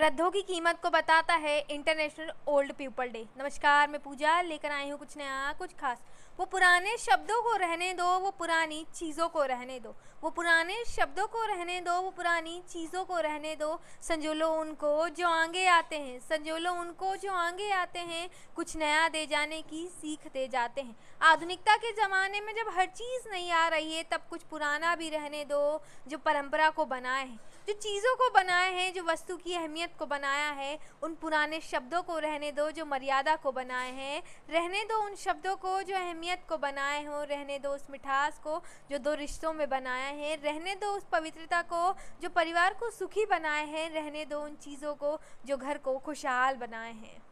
वृद्धों की कीमत को बताता है इंटरनेशनल ओल्ड पीपल डे नमस्कार, मैं पूजा, लेकर आई हूँ कुछ नया, कुछ खास। वो पुराने शब्दों को रहने दो, वो पुरानी चीज़ों को रहने दो। वो पुराने शब्दों को रहने दो, वो पुरानी चीज़ों को रहने दो। संजोलो उनको जो आगे आते हैं, संजोलो उनको जो आगे आते हैं, कुछ नया दे जाने की सीख दे जाते हैं। आधुनिकता के ज़माने में जब हर चीज़ नहीं आ रही है, तब कुछ पुराना भी रहने दो, जो परंपरा को बनाए हैं। जो चीज़ों को बनाए हैं, जो वस्तु की अहमियत को बनाया है, उन पुराने शब्दों को रहने दो, जो मर्यादा को बनाए हैं। रहने दो उन शब्दों को जो अहमियत को बनाए हों, रहने दो उस मिठास को जो दो रिश्तों में बनाया है। रहने दो उस पवित्रता को जो परिवार को सुखी बनाए हैं। रहने दो उन चीज़ों को जो घर को खुशहाल बनाए हैं।